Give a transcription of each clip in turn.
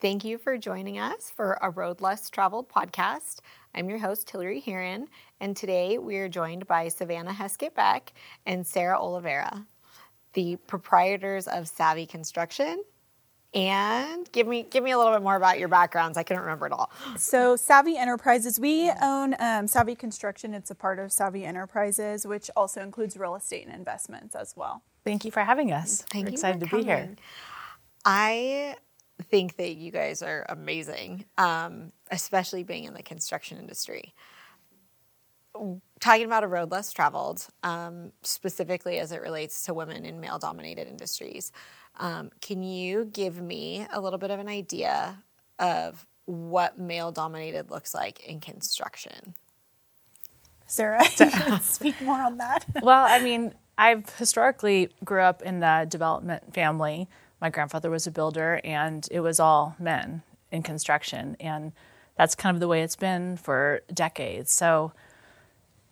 Thank you for joining us for a Road Less Traveled podcast. I'm your host, Hilary Haron, and today we are joined by Savannah Hesket Beck and Sarah Oliveira, the proprietors of Savvy Construction. And give me give me a little bit more about your backgrounds. I couldn't remember it all. So Savvy Enterprises, we own um, Savvy Construction. It's a part of Savvy Enterprises, which also includes real estate and investments as well. Thank you for having us. Thank We're you excited for to be here. I think that you guys are amazing, um, especially being in the construction industry. Talking about a road less traveled, um, specifically as it relates to women in male dominated industries, um, can you give me a little bit of an idea of what male dominated looks like in construction? Sarah, you can speak more on that. well, I mean, I've historically grew up in the development family. My grandfather was a builder, and it was all men in construction, and that's kind of the way it's been for decades. So,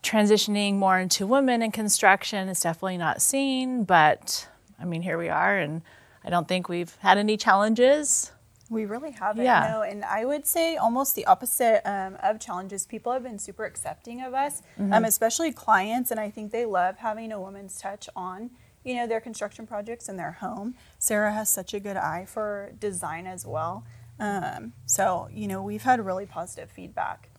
transitioning more into women in construction is definitely not seen, but I mean, here we are, and I don't think we've had any challenges. We really haven't. Yeah. No, and I would say almost the opposite um, of challenges. People have been super accepting of us, um, especially clients, and I think they love having a woman's touch on you know their construction projects in their home. Sarah has such a good eye for design as well. Um, so you know we've had really positive feedback.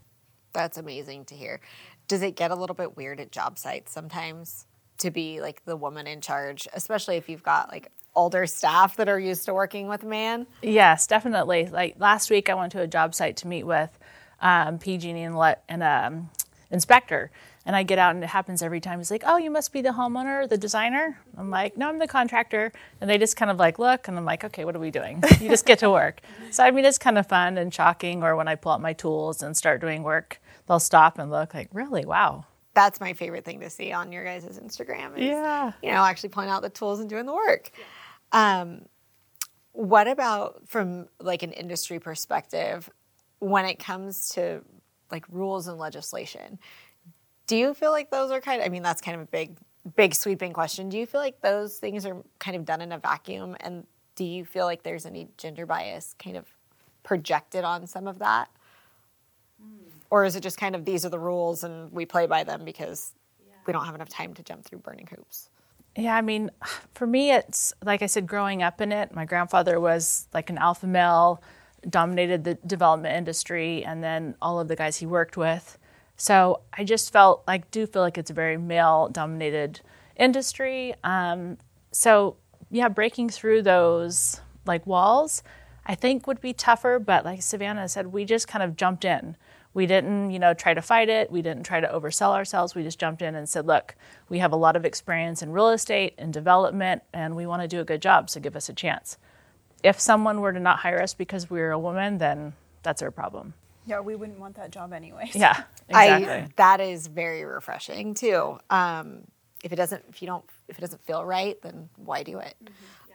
That's amazing to hear. Does it get a little bit weird at job sites sometimes to be like the woman in charge, especially if you've got like older staff that are used to working with a man? Yes, definitely. Like last week, I went to a job site to meet with um, PG and let and um, inspector, and I get out and it happens every time. He's like, "Oh, you must be the homeowner, the designer." I'm like, "No, I'm the contractor," and they just kind of like look, and I'm like, "Okay, what are we doing?" You just get to work. So I mean, it's kind of fun and shocking. Or when I pull out my tools and start doing work, they'll stop and look like, "Really? Wow." That's my favorite thing to see on your guys' Instagram. Is, Yeah. You know, actually pulling out the tools and doing the work. Um, what about from like an industry perspective when it comes to like rules and legislation? Do you feel like those are kind of, I mean, that's kind of a big, big sweeping question. Do you feel like those things are kind of done in a vacuum? And do you feel like there's any gender bias kind of projected on some of that? Hmm. Or is it just kind of these are the rules and we play by them because we don't have enough time to jump through burning hoops? Yeah, I mean, for me, it's like I said, growing up in it, my grandfather was like an alpha male, dominated the development industry, and then all of the guys he worked with. So I just felt like, do feel like it's a very male dominated industry. Um, so yeah, breaking through those like walls, I think would be tougher. But like Savannah said, we just kind of jumped in. We didn't, you know, try to fight it. We didn't try to oversell ourselves. We just jumped in and said, look, we have a lot of experience in real estate and development, and we want to do a good job, so give us a chance. If someone were to not hire us because we're a woman, then that's our problem. Yeah, we wouldn't want that job anyways. Yeah, exactly. I, that is very refreshing too. Um, if it doesn't, if you don't, if it doesn't feel right, then why do it?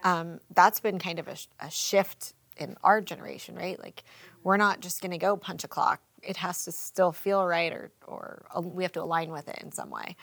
Um, that's been kind of a, a shift in our generation, right? Like, we're not just going to go punch a clock. It has to still feel right, or or uh, we have to align with it in some way.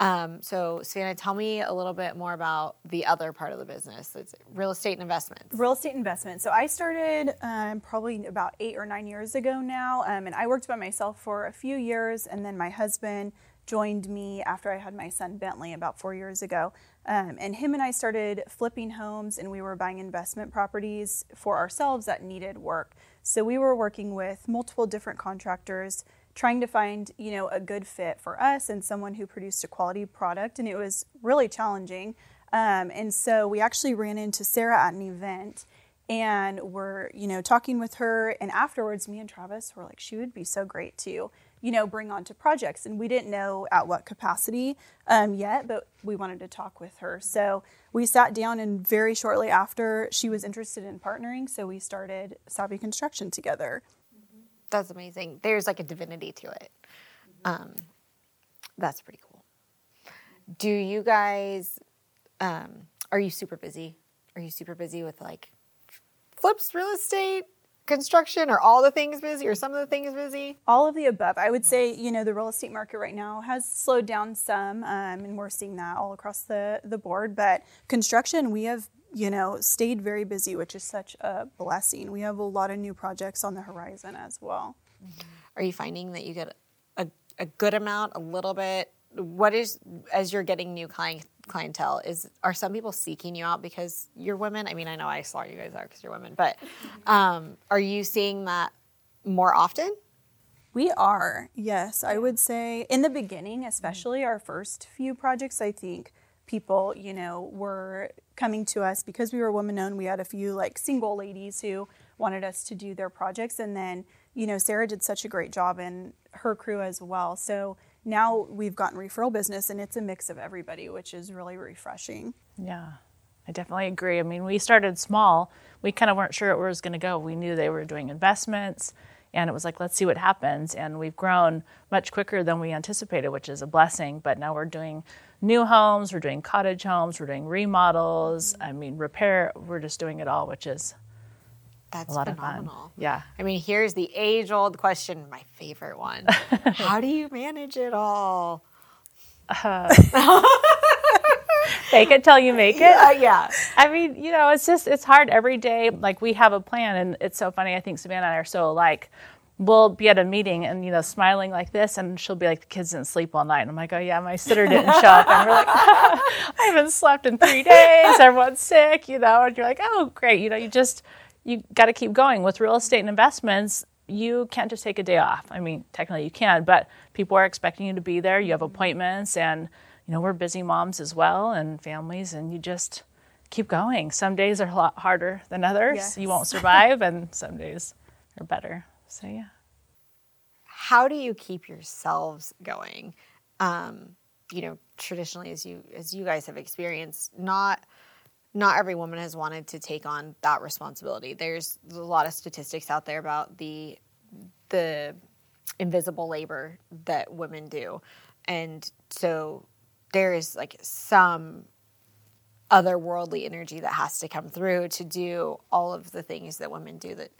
Um, so, Savannah, tell me a little bit more about the other part of the business. It's real estate and investments. Real estate investment. So I started um, probably about eight or nine years ago now, um, and I worked by myself for a few years, and then my husband joined me after I had my son Bentley about four years ago. Um, and him and I started flipping homes, and we were buying investment properties for ourselves that needed work. So we were working with multiple different contractors trying to find you know a good fit for us and someone who produced a quality product and it was really challenging. Um, and so we actually ran into sarah at an event and we're you know talking with her and afterwards me and travis were like she would be so great to you know bring on to projects. And we didn't know at what capacity um, yet but we wanted to talk with her. So we sat down and very shortly after she was interested in partnering so we started savvy construction together That's amazing. There's like a divinity to it. Um, that's pretty cool. Do you guys, um, are you super busy? Are you super busy with like flips, real estate, construction? Are all the things busy or some of the things busy? All of the above. I would say, you know, the real estate market right now has slowed down some, um, and we're seeing that all across the, the board. But construction, we have you know, stayed very busy, which is such a blessing. We have a lot of new projects on the horizon as well. Are you finding that you get a, a good amount, a little bit? What is as you're getting new client clientele? Is are some people seeking you out because you're women? I mean, I know I saw you guys are because you're women, but um, are you seeing that more often? We are, yes. I would say in the beginning, especially our first few projects, I think people, you know, were coming to us because we were woman owned. We had a few like single ladies who wanted us to do their projects. And then, you know, Sarah did such a great job and her crew as well. So now we've gotten referral business and it's a mix of everybody, which is really refreshing. Yeah, I definitely agree. I mean, we started small. We kind of weren't sure where it was going to go. We knew they were doing investments and it was like, let's see what happens. And we've grown much quicker than we anticipated, which is a blessing. But now we're doing new homes, we're doing cottage homes, we're doing remodels. I mean, repair, we're just doing it all, which is That's a lot phenomenal. of fun. Yeah. I mean, here's the age old question, my favorite one. How do you manage it all? Fake it till you make it. Uh, yeah. I mean, you know, it's just it's hard every day. Like we have a plan, and it's so funny. I think Savannah and I are so alike. We'll be at a meeting and you know smiling like this, and she'll be like, "The kids didn't sleep all night." And I'm like, "Oh yeah, my sitter didn't show up," and we're like, "I haven't slept in three days. Everyone's sick," you know, and you're like, "Oh great," you know, you just you got to keep going with real estate and investments. You can't just take a day off. I mean, technically you can, but people are expecting you to be there. You have appointments, and you know we're busy moms as well and families, and you just keep going. Some days are a lot harder than others. Yes. You won't survive, and some days are better. So yeah. how do you keep yourselves going? Um, you know traditionally as you as you guys have experienced not not every woman has wanted to take on that responsibility. There's a lot of statistics out there about the the invisible labor that women do. And so there is like some otherworldly energy that has to come through to do all of the things that women do that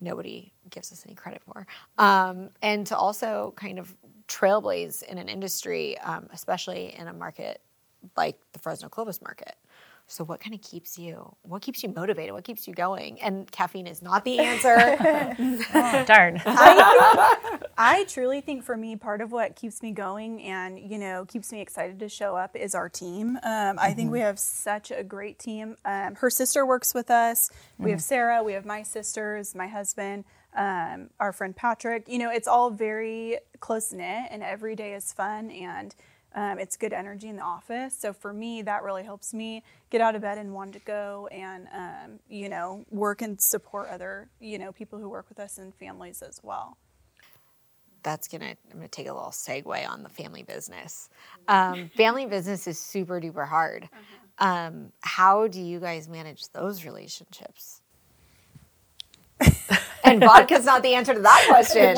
nobody gives us any credit for. Um, and to also kind of trailblaze in an industry, um, especially in a market like the Fresno Clovis market. So, what kind of keeps you? What keeps you motivated? What keeps you going? And caffeine is not the answer. Oh, darn. I truly think for me, part of what keeps me going and you know keeps me excited to show up is our team. Um, I think we have such a great team. Um, her sister works with us. We have Sarah. We have my sisters, my husband, um, our friend Patrick. You know, it's all very close knit, and every day is fun and. Um, it's good energy in the office. So for me, that really helps me get out of bed and want to go and, um, you know, work and support other, you know, people who work with us and families as well. That's gonna. I'm gonna take a little segue on the family business. Um, family business is super duper hard. Um, how do you guys manage those relationships? and vodka's not the answer to that question.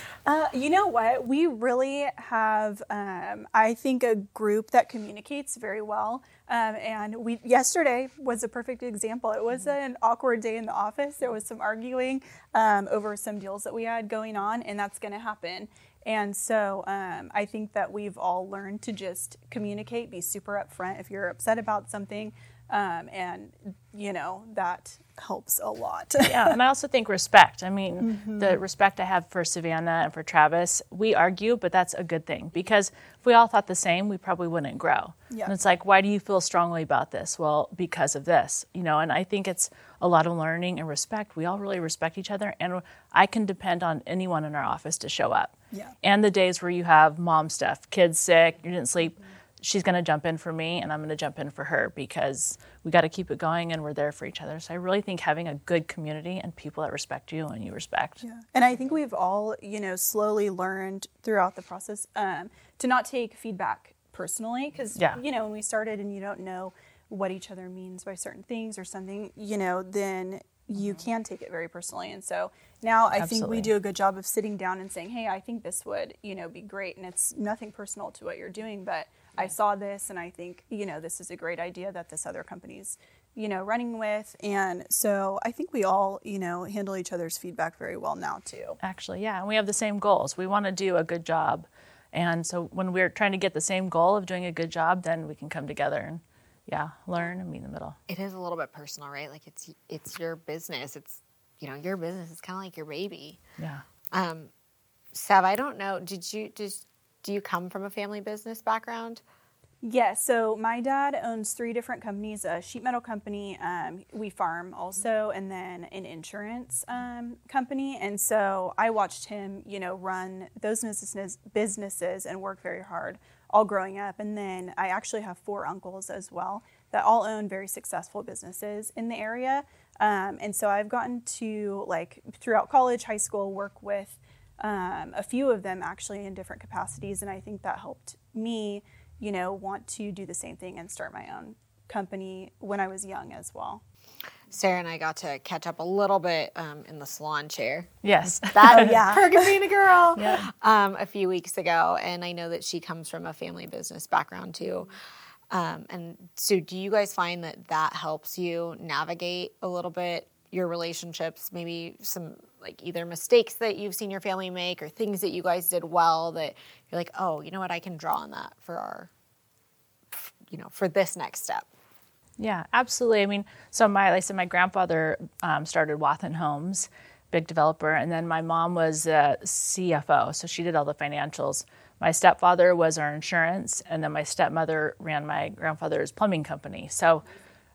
Uh, you know what? We really have, um, I think, a group that communicates very well. Um, and we yesterday was a perfect example. It was an awkward day in the office. There was some arguing um, over some deals that we had going on, and that's going to happen. And so um, I think that we've all learned to just communicate, be super upfront if you're upset about something, um, and you know that helps a lot. yeah, and I also think respect. I mean, the respect I have for Savannah and for Travis, we argue, but that's a good thing because if we all thought the same, we probably wouldn't grow. Yeah. And it's like, why do you feel strongly about this? Well, because of this, you know. And I think it's a lot of learning and respect. We all really respect each other, and I can depend on anyone in our office to show up. Yeah. And the days where you have mom stuff, kids sick, you didn't sleep. She's going to jump in for me, and I'm going to jump in for her because we got to keep it going, and we're there for each other. So I really think having a good community and people that respect you and you respect. Yeah. And I think we've all, you know, slowly learned throughout the process um, to not take feedback personally because, Yeah. you know, when we started and you don't know what each other means by certain things or something, you know, then you can take it very personally. And so now I think we do a good job of sitting down and saying, hey, I think this would, you know, be great. And it's nothing personal to what you're doing, but I saw this and I think, you know, this is a great idea that this other company's, you know, running with. And so I think we all, you know, handle each other's feedback very well now too. Actually, yeah. And we have the same goals. We want to do a good job. And so when we're trying to get the same goal of doing a good job, then we can come together and yeah, learn and meet in the middle. It is a little bit personal, right? Like it's it's your business. It's you know your business. It's kind of like your baby. Yeah. Um, Sev, I don't know. Did you did do you come from a family business background? Yeah, so my dad owns three different companies a sheet metal company, um, we farm also, and then an insurance um, company. And so I watched him, you know, run those businesses, businesses and work very hard all growing up. And then I actually have four uncles as well that all own very successful businesses in the area. Um, and so I've gotten to, like, throughout college, high school, work with um, a few of them actually in different capacities. And I think that helped me you know, want to do the same thing and start my own company when I was young as well. Sarah and I got to catch up a little bit um, in the salon chair. Yes. That, oh, yeah. Perk of being a girl. Yeah. Um, a few weeks ago. And I know that she comes from a family business background too. Um, and so, do you guys find that that helps you navigate a little bit your relationships? Maybe some like either mistakes that you've seen your family make or things that you guys did well that you're like, oh, you know what, I can draw on that for our, you know, for this next step. Yeah, absolutely. I mean, so my, like I said, my grandfather um, started Wathen Homes, big developer, and then my mom was a CFO, so she did all the financials. My stepfather was our insurance, and then my stepmother ran my grandfather's plumbing company. So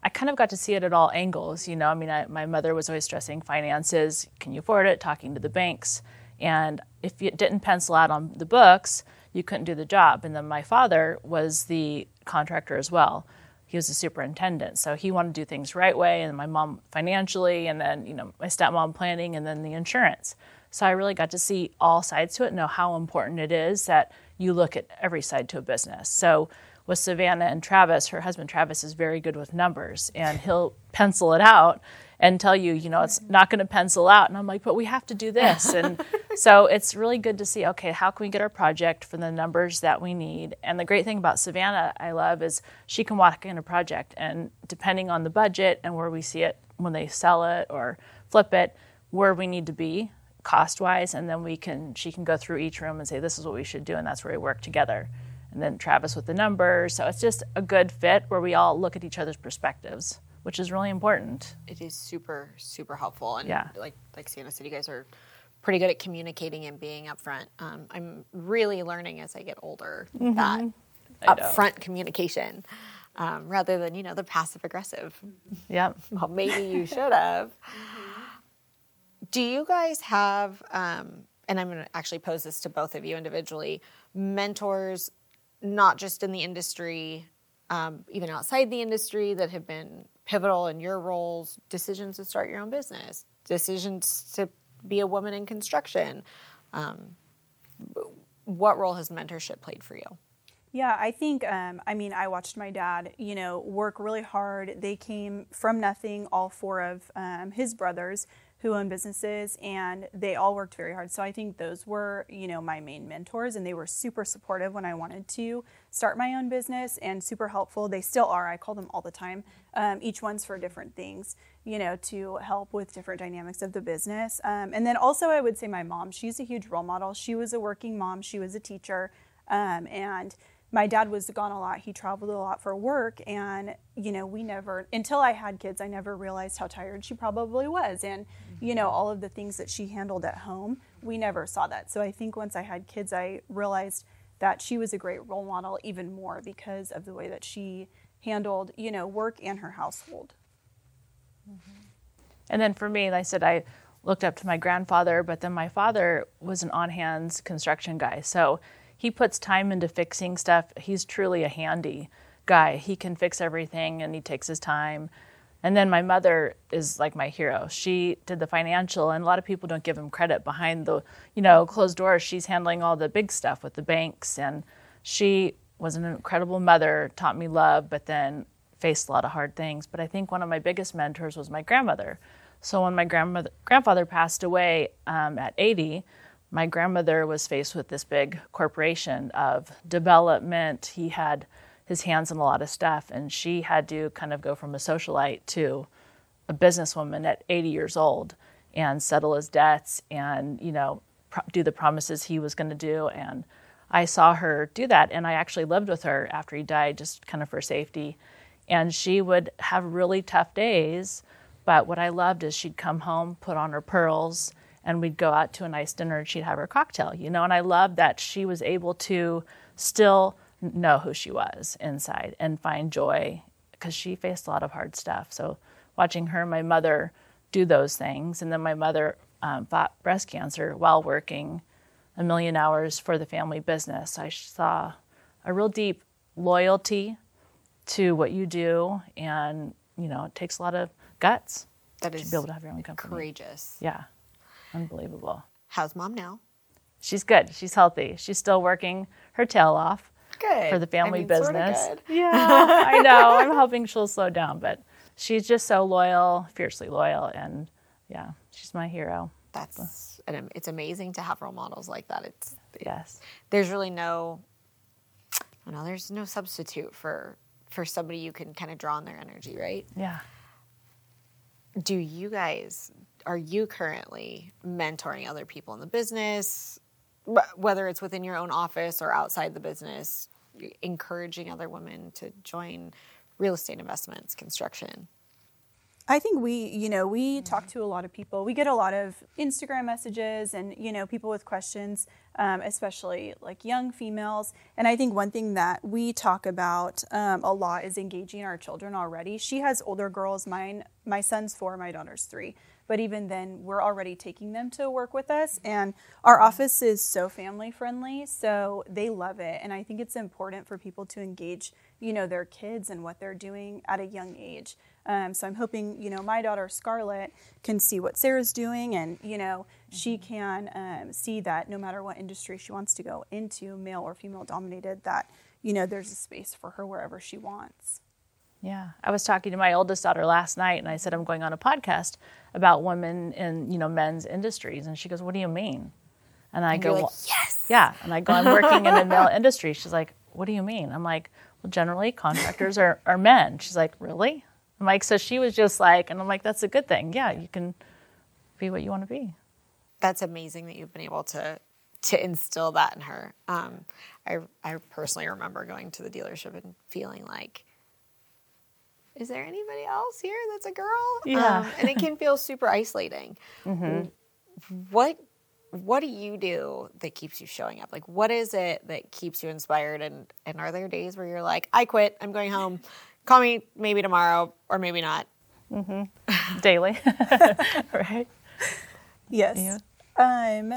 I kind of got to see it at all angles. You know, I mean, I, my mother was always stressing finances. Can you afford it? Talking to the banks. And if it didn't pencil out on the books, you couldn't do the job. And then my father was the contractor as well. He was the superintendent, so he wanted to do things right way. And my mom financially, and then you know my stepmom planning, and then the insurance. So I really got to see all sides to it, know how important it is that you look at every side to a business. So with Savannah and Travis, her husband Travis is very good with numbers and he'll pencil it out and tell you, you know, it's not going to pencil out. And I'm like, but we have to do this. And so it's really good to see, okay, how can we get our project for the numbers that we need? And the great thing about Savannah, I love, is she can walk in a project and depending on the budget and where we see it when they sell it or flip it, where we need to be cost wise. And then we can, she can go through each room and say, this is what we should do. And that's where we work together and then Travis with the numbers. So it's just a good fit where we all look at each other's perspectives, which is really important. It is super, super helpful. And yeah. like like Santa said, you guys are pretty good at communicating and being upfront. Um, I'm really learning as I get older mm-hmm. that upfront communication. Um, rather than you know the passive aggressive. Yep. well, maybe you should have. mm-hmm. Do you guys have? Um, and I'm going to actually pose this to both of you individually. Mentors not just in the industry, um, even outside the industry, that have been pivotal in your roles, decisions to start your own business, decisions to be a woman in construction. Um, what role has mentorship played for you? Yeah, I think, um, I mean, I watched my dad, you know, work really hard. They came from nothing, all four of um, his brothers who own businesses and they all worked very hard. So I think those were, you know, my main mentors and they were super supportive when I wanted to start my own business and super helpful. They still are. I call them all the time. Um, each one's for different things, you know, to help with different dynamics of the business. Um, and then also I would say my mom, she's a huge role model. She was a working mom. She was a teacher. Um, and my dad was gone a lot. He traveled a lot for work. And, you know, we never, until I had kids, I never realized how tired she probably was. And, you know, all of the things that she handled at home, we never saw that. So I think once I had kids, I realized that she was a great role model even more because of the way that she handled, you know, work and her household. Mm-hmm. And then for me, like I said, I looked up to my grandfather, but then my father was an on hands construction guy. So, he puts time into fixing stuff. He's truly a handy guy. He can fix everything and he takes his time. And then my mother is like my hero. She did the financial, and a lot of people don't give him credit behind the, you know, closed doors. She's handling all the big stuff with the banks, and she was an incredible mother. Taught me love, but then faced a lot of hard things. But I think one of my biggest mentors was my grandmother. So when my grandmother grandfather passed away um, at 80, my grandmother was faced with this big corporation of development. He had his hands in a lot of stuff, and she had to kind of go from a socialite to a businesswoman at 80 years old and settle his debts and, you know, pro- do the promises he was going to do. And I saw her do that, and I actually lived with her after he died, just kind of for safety. And she would have really tough days. But what I loved is she'd come home, put on her pearls, and we'd go out to a nice dinner and she'd have her cocktail, you know. And I loved that she was able to still know who she was inside and find joy because she faced a lot of hard stuff. So watching her and my mother do those things, and then my mother um, fought breast cancer while working a million hours for the family business. I saw a real deep loyalty to what you do, and you know it takes a lot of guts That to be able to have your own company. courageous. Yeah, unbelievable. How's mom now? She's good. She's healthy. She's still working her tail off Good. for the family I mean, sorta business. good. Yeah, I know. I'm hoping she'll slow down, but she's just so loyal, fiercely loyal, and yeah, she's my hero. That's and it's amazing to have role models like that. It's Yes. there's really no I don't know, there's no substitute for for somebody you can kind of draw on their energy, right? Yeah. Do you guys are you currently mentoring other people in the business whether it's within your own office or outside the business encouraging other women to join real estate investments, construction? I think we, you know, we talk to a lot of people. We get a lot of Instagram messages and, you know, people with questions, um, especially like young females. And I think one thing that we talk about um, a lot is engaging our children already. She has older girls. Mine, my son's four, my daughter's three. But even then, we're already taking them to work with us. And our office is so family friendly. So they love it. And I think it's important for people to engage, you know, their kids and what they're doing at a young age. Um, so I'm hoping, you know, my daughter Scarlett can see what Sarah's doing, and you know, she can um, see that no matter what industry she wants to go into, male or female dominated, that you know, there's a space for her wherever she wants. Yeah, I was talking to my oldest daughter last night, and I said I'm going on a podcast about women in you know men's industries, and she goes, "What do you mean?" And I And go, like, yes. "Yeah," and I go, "I'm working in a male industry." She's like, "What do you mean?" I'm like, "Well, generally contractors are are men." She's like, "Really?" I'm like, "So she was just like," and I'm like, "That's a good thing. Yeah, you can be what you want to be." that's amazing that you've been able to to instill that in her. Um, I I personally remember going to the dealership and feeling like, is there anybody else here that's a girl? Yeah. um, and it can feel super isolating. What what do you do that keeps you showing up? Like, what is it that keeps you inspired? And and are there days where you're like, I quit, I'm going home. Call me maybe tomorrow or maybe not. Daily, right? Yes. Yeah. Um,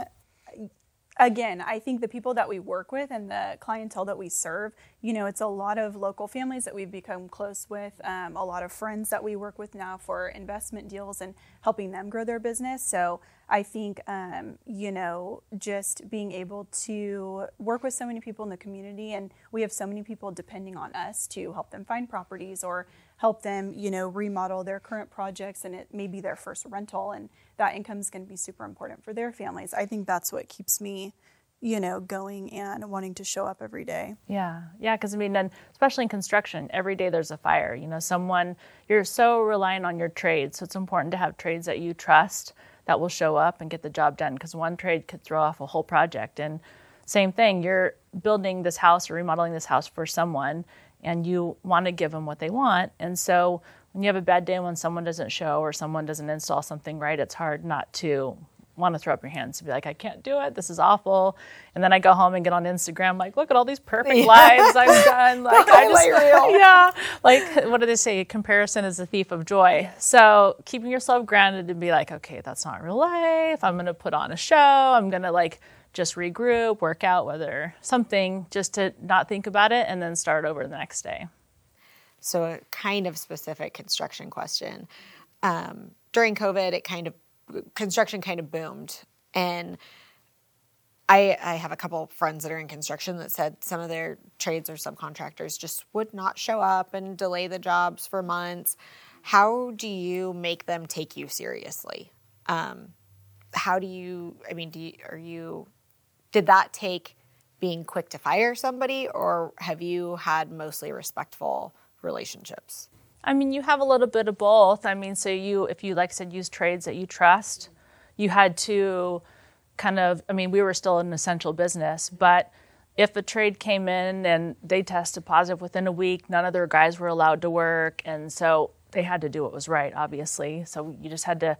again, I think the people that we work with and the clientele that we serve, you know, it's a lot of local families that we've become close with, um, a lot of friends that we work with now for investment deals and helping them grow their business. So I think, um, you know, just being able to work with so many people in the community, and we have so many people depending on us to help them find properties or help them, you know, remodel their current projects, and it may be their first rental, and that income is going to be super important for their families. I think that's what keeps me, you know, going and wanting to show up every day. Yeah, yeah, because I mean, especially in construction, every day there's a fire. You know, someone you're so reliant on your trade, so it's important to have trades that you trust that will show up and get the job done. Because one trade could throw off a whole project. And same thing, you're building this house or remodeling this house for someone, and you want to give them what they want. And so when you have a bad day when someone doesn't show or someone doesn't install something right, it's hard not to want to throw up your hands and be like, I can't do it. This is awful. And then I go home and get on Instagram, like, look at all these perfect lives I've done. Like, I just, yeah. Like, what do they say? Comparison is the thief of joy. So keeping yourself grounded and be like, okay, that's not real life. I'm going to put on a show. I'm going to like just regroup, work out, whether something, just to not think about it and then start over the next day. So, a kind of specific construction question. Um, during COVID, it kind of construction kind of boomed, and I, I have a couple friends that are in construction that said some of their trades or subcontractors just would not show up and delay the jobs for months. How do you make them take you seriously? Um, how do you? I mean, do you, are you? Did that take being quick to fire somebody, or have you had mostly respectful relationships? I mean, you have a little bit of both. I mean, so you, if you, like I said, use trades that you trust, you had to kind of, I mean, we were still an essential business, but if a trade came in and they tested positive within a week, none of their guys were allowed to work, and so they had to do what was right, obviously. So you just had to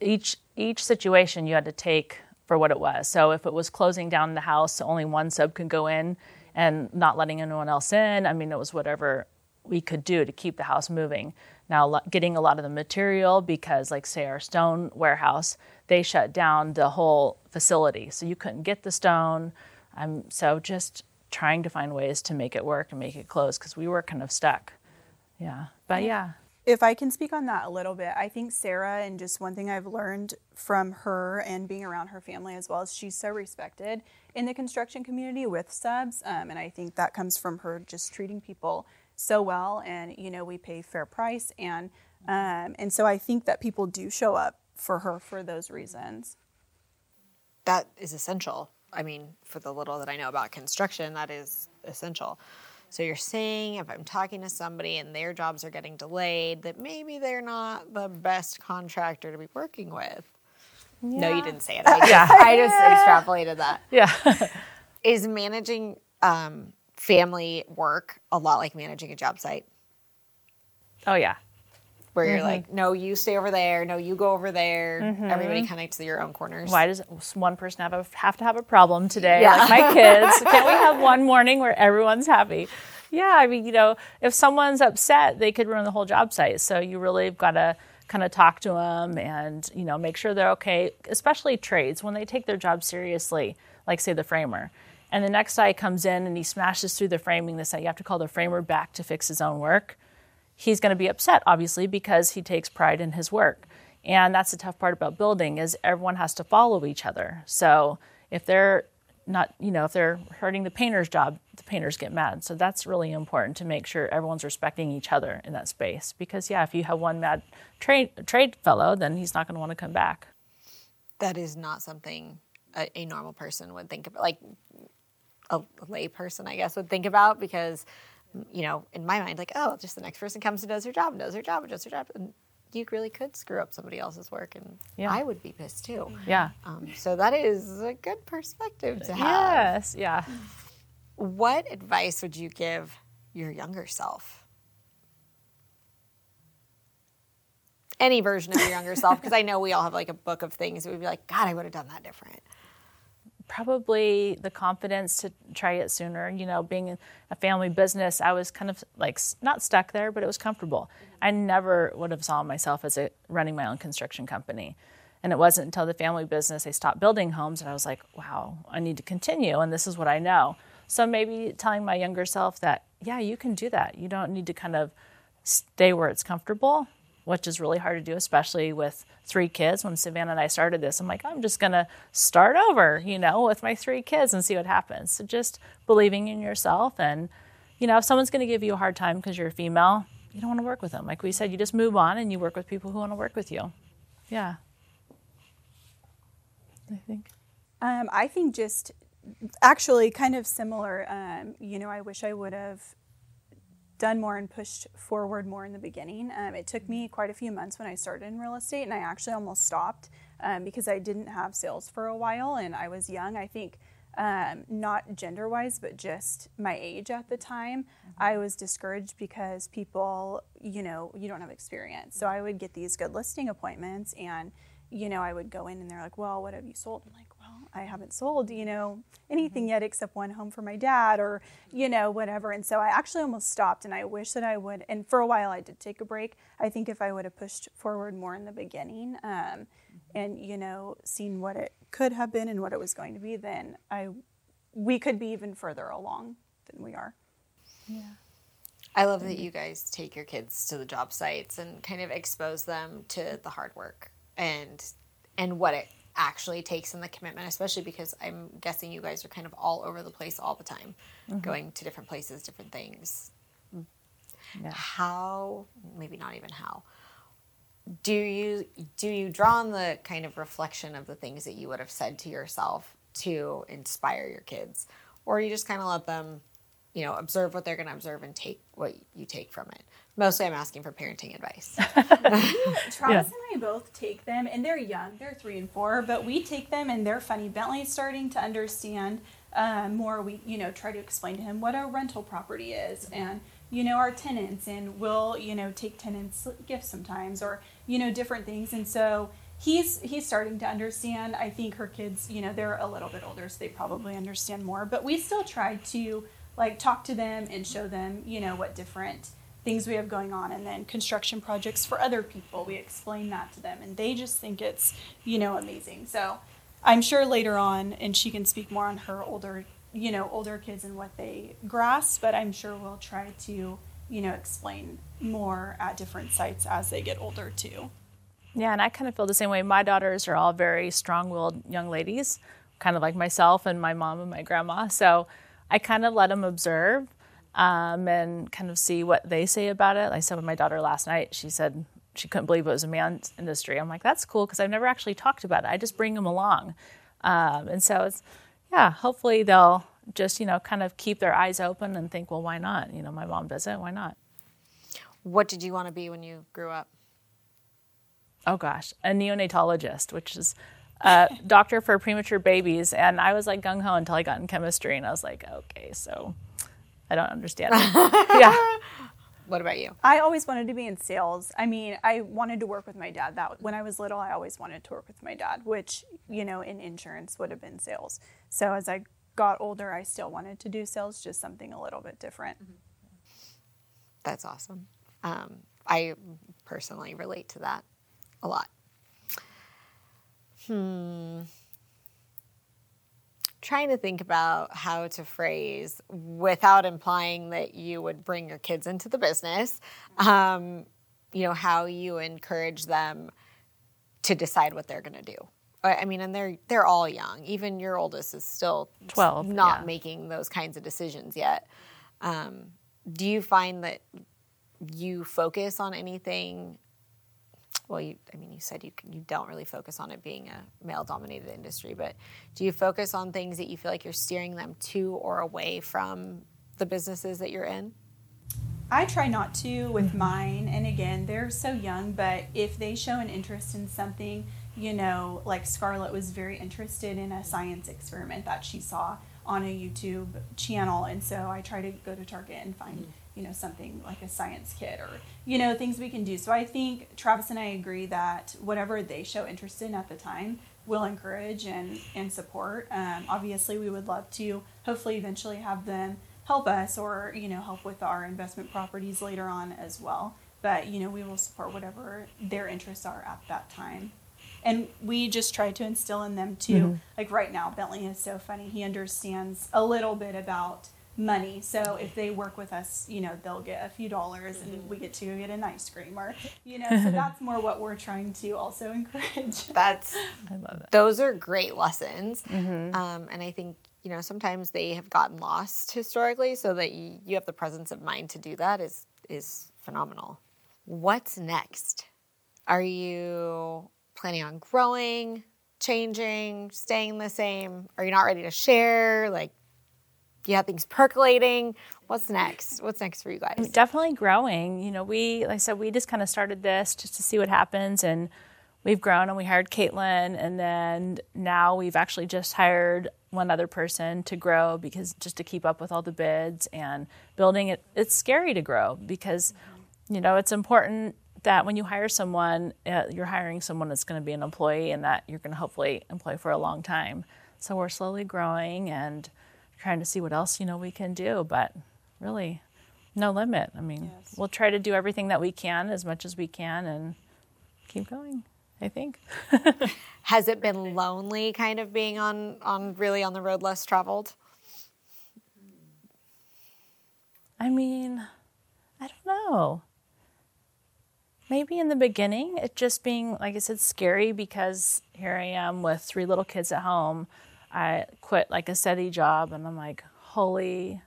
each each situation you had to take for what it was. So if it was closing down the house, only one sub could go in and not letting anyone else in. I mean, it was whatever we could do to keep the house moving. Now, getting a lot of the material because, like, say, our stone warehouse, they shut down the whole facility, so you couldn't get the stone. I'm so just trying to find ways to make it work and make it close because we were kind of stuck. Yeah, but yeah. If I can speak on that a little bit, I think Sarah, and just one thing I've learned from her and being around her family as well, is she's so respected in the construction community with subs. Um, and I think that comes from her just treating people so well. And, you know, we pay fair price. And, um, and so I think that people do show up for her for those reasons. That is essential. I mean, for the little that I know about construction, that is essential. So you're saying if I'm talking to somebody and their jobs are getting delayed, that maybe they're not the best contractor to be working with. Yeah. No, you didn't say it. I just, yeah. I just extrapolated that. Yeah. is managing um, family work a lot like managing a job site? Oh yeah. Where mm-hmm. you're like, no, you stay over there. No, you go over there. Mm-hmm. Everybody connects to your own corners. Why does one person have a, have to have a problem today? Yeah. Like my kids. Can't we have one morning where everyone's happy? Yeah, I mean, you know, if someone's upset, they could ruin the whole job site. So you really got to kind of talk to them and you know make sure they're okay. Especially trades when they take their job seriously, like say the framer. And the next guy comes in and he smashes through the framing. This you have to call the framer back to fix his own work. He's going to be upset obviously because he takes pride in his work. And that's the tough part about building is everyone has to follow each other. So if they're not you know if they're hurting the painter's job the painters get mad. So that's really important to make sure everyone's respecting each other in that space. Because yeah if you have one mad trade trade fellow then he's not going to want to come back. That is not something a, a normal person would think about like a, a lay person i guess would think about because you know, in my mind, like, oh, just the next person comes and does their job and does their job and does their job. And you really could screw up somebody else's work, and yeah. I would be pissed too. Yeah. Um, so that is a good perspective to have. Yes. Yeah. What advice would you give your younger self? Any version of your younger self, because I know we all have like a book of things that we'd be like, God, I would have done that different probably the confidence to try it sooner. You know, being a family business, I was kind of like not stuck there, but it was comfortable. I never would have saw myself as a, running my own construction company. And it wasn't until the family business I stopped building homes and I was like, wow, I need to continue and this is what I know. So maybe telling my younger self that, yeah, you can do that. You don't need to kind of stay where it's comfortable which is really hard to do, especially with three kids. When Savannah and I started this, I'm like, I'm just going to start over, you know, with my three kids and see what happens. So just believing in yourself. And, you know, if someone's going to give you a hard time because you're a female, you don't want to work with them. Like we said, you just move on and you work with people who want to work with you. Yeah. I think. Um, I think just actually kind of similar. Um, you know, I wish I would have done more and pushed forward more in the beginning. Um, it took me quite a few months when I started in real estate, and I actually almost stopped um, because I didn't have sales for a while and I was young. I think um, not gender wise, but just my age at the time, mm-hmm. I was discouraged because people, you know, you don't have experience. So I would get these good listing appointments and you know, I would go in and they're like, well, what have you sold? I'm like, I haven't sold, you know, anything mm-hmm. yet except one home for my dad or, you know, whatever. And so I actually almost stopped and I wish that I would. And for a while I did take a break. I think if I would have pushed forward more in the beginning um, mm-hmm. and, you know, seen what it could have been and what it was going to be, then I, we could be even further along than we are. Yeah. I love that you guys take your kids to the job sites and kind of expose them to the hard work and and what it actually takes in the commitment, especially because I'm guessing you guys are kind of all over the place all the time, mm-hmm. going to different places, different things. Yeah. How maybe not even how do you do you draw on the kind of reflection of the things that you would have said to yourself to inspire your kids or you just kind of let them you know observe what they're going to observe and take what you take from it Mostly, I'm asking for parenting advice. Travis yeah. and I both take them, and they're young. They're three and four, but we take them, and they're funny. Bentley's starting to understand um, more we you know try to explain to him what a rental property is and you know our tenants and we'll you know take tenants gifts sometimes or you know different things and so he's he's starting to understand i think her kids you know they're a little bit older so they probably understand more but we still try to like talk to them and show them you know what different things we have going on and then construction projects for other people. We explain that to them and they just think it's you know amazing. So i'm sure later on and she can speak more on her older you know older kids and what they grasp but i'm sure we'll try to you know explain more at different sites as they get older too. Yeah and i kind of feel the same way. My daughters are all very strong-willed young ladies kind of like myself and my mom and my grandma. So i kind of let them observe um, and kind of see what they say about it. Like I said with my daughter last night, she said she couldn't believe it was a man's industry. I'm like, that's cool because I've never actually talked about it. I just bring them along. Um, and so it's, yeah, hopefully they'll just, you know, kind of keep their eyes open and think, well, why not? You know, my mom does it, why not? What did you want to be when you grew up? Oh gosh, a neonatologist, which is a doctor for premature babies. And I was like gung ho until I got in chemistry, and I was like, okay, so I don't understand. yeah. What about you? I always wanted to be in sales. I mean, I wanted to work with my dad. That when I was little, I always wanted to work with my dad, which you know, in insurance would have been sales. So as I got older, I still wanted to do sales, just something a little bit different. That's awesome. Um, I personally relate to that a lot. Hmm trying to think about how to phrase without implying that you would bring your kids into the business. Um, you know how you encourage them to decide what they're going to do. I mean, and they're they're all young. Even your oldest is still twelve, not yeah. making those kinds of decisions yet. Um, do you find that you focus on anything well, you, I mean, you said you you don't really focus on it being a male-dominated industry, but do you focus on things that you feel like you're steering them to or away from the businesses that you're in? I try not to with mine, and again, they're so young. But if they show an interest in something, you know, like Scarlett was very interested in a science experiment that she saw on a YouTube channel, and so I try to go to Target and find. Mm-hmm you know something like a science kit or you know things we can do. So i think travis and i agree that whatever they show interest in at the time we'll encourage and and support. Um, obviously we would love to hopefully eventually have them help us or you know help with our investment properties later on as well. But you know we will support whatever their interests are at that time. And we just try to instill in them too. Mm-hmm. like right now bentley is so funny. He understands a little bit about money. So if they work with us, you know, they'll get a few dollars and we get to get an ice cream or, you know, so that's more what we're trying to also encourage. That's, I love it. Those are great lessons. Mm-hmm. Um, and I think, you know, sometimes they have gotten lost historically so that you, you have the presence of mind to do that is, is phenomenal. What's next? Are you planning on growing, changing, staying the same? Are you not ready to share? Like, you have things percolating. What's next? What's next for you guys? Definitely growing. You know, we, like I said, we just kind of started this just to see what happens. And we've grown and we hired Caitlin. And then now we've actually just hired one other person to grow because just to keep up with all the bids and building it. It's scary to grow because, you know, it's important that when you hire someone, uh, you're hiring someone that's going to be an employee and that you're going to hopefully employ for a long time. So we're slowly growing and trying to see what else you know we can do but really no limit. I mean yes. we'll try to do everything that we can as much as we can and keep going i think. Has it been lonely kind of being on on really on the road less traveled? I mean i don't know. Maybe in the beginning it just being like i said scary because here i am with three little kids at home I quit like a steady job, and I'm like, holy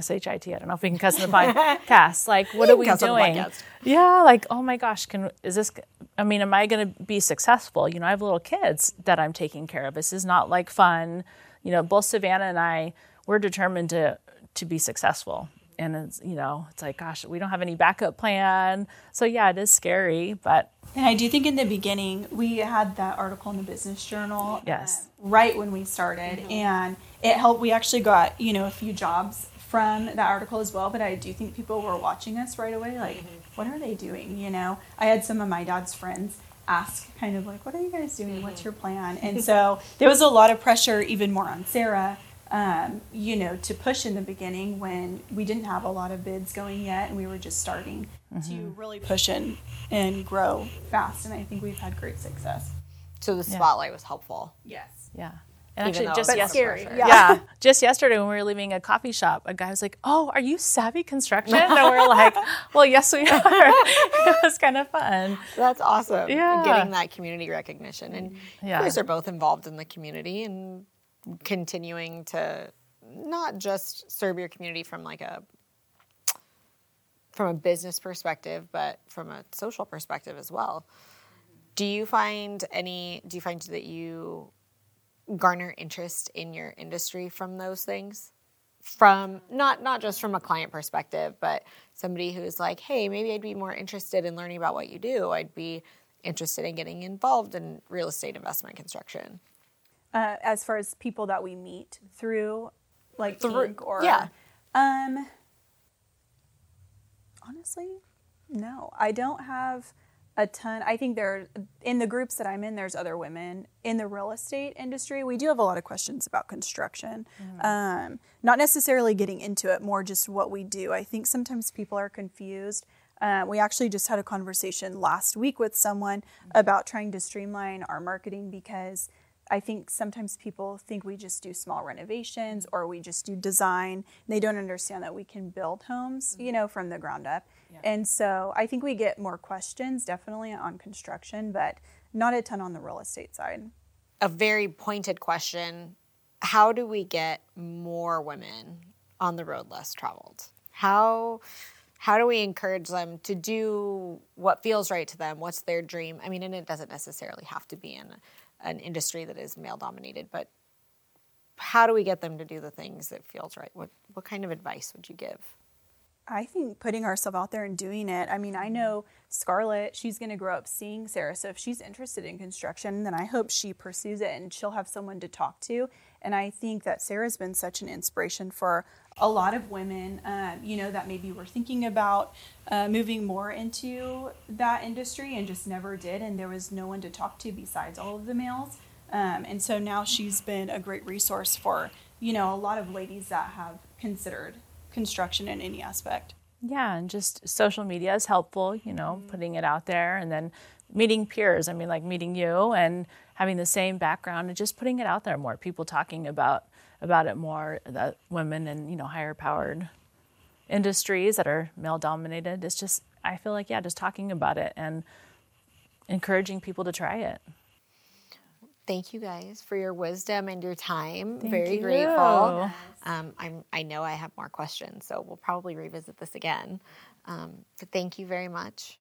shit! I don't know if we can cuss in the podcast. Like, what are we doing? Yeah, like, oh my gosh, can is this? I mean, am I going to be successful? You know, I have little kids that I'm taking care of. This is not like fun. You know, both Savannah and I, we're determined to to be successful. And it's you know it's like gosh we don't have any backup plan so yeah it is scary but And I do think in the beginning we had that article in the Business Journal. Uh, yes. uh, right when we started, mm-hmm. and it helped. We actually got you know a few jobs from that article as well. But I do think people were watching us right away, like, mm-hmm. what are they doing? You know, I had some of my dad's friends ask kind of like, what are you guys doing? What's mm-hmm. your plan? And so there was a lot of pressure, even more on Sarah. Um, you know, to push in the beginning when we didn't have a lot of bids going yet and we were just starting to really push in and grow fast. And I think we've had great success. So the spotlight was helpful. Yes. yeah and Even actually just it's But yes- yesterday Yeah. yeah just yesterday when we were leaving a coffee shop a guy was like oh are you savvy construction and we're like well yes we are it was kind of fun That's awesome. Yeah. Getting that community recognition. And Yeah. you guys are both involved in the community and continuing to not just serve your community from like a from a business perspective, but from a social perspective as well. Do you find any do you find that you garner interest in your industry from those things? From not not just from a client perspective, but somebody who's like, hey, maybe I'd be more interested in learning about what you do. I'd be interested in getting involved in real estate investment construction. Uh, as far as people that we meet through, like Through- or yeah. um, honestly, no, I don't have a ton. I think there in the groups that I'm in, there's other women in the real estate industry. We do have a lot of questions about construction. Um, not necessarily getting into it, more just what we do. I think sometimes people are confused. Uh, we actually just had a conversation last week with someone about trying to streamline our marketing because I think sometimes people think we just do small renovations or we just do design. They don't understand that we can build homes, you mm-hmm. know, from the ground up. And so I think we get more questions definitely on construction, but not a ton on the real estate side. a very pointed question how do we get more women on the road less traveled how how do we encourage them to do what feels right to them what's their dream i mean and it doesn't necessarily have to be in an industry that is male dominated but how do we get them to do the things that feels right what what kind of advice would you give I think putting ourselves out there and doing it. I mean, I mm-hmm. know Scarlett, she's going to grow up seeing Sarah. So if she's interested in construction, then I hope she pursues it and she'll have someone to talk to. And I think that Sarah's been such an inspiration for a lot of women, um, you know, that maybe were thinking about uh, moving more into that industry and just never did. And there was no one to talk to besides all of the males. Um, and so now she's been a great resource for, you know, a lot of ladies that have considered construction in any aspect. Yeah, and just social media is helpful, you know, putting it out there and then meeting peers. I mean, like meeting you and having the same background and just putting it out there more. People talking about about it more. That women and you know higher powered industries that are male dominated. It's just I feel like yeah, just talking about it and encouraging people to try it. thank you guys for your wisdom and your time Thank very you. grateful um, I'm, i know i have more questions so we'll probably revisit this again um, but thank you very much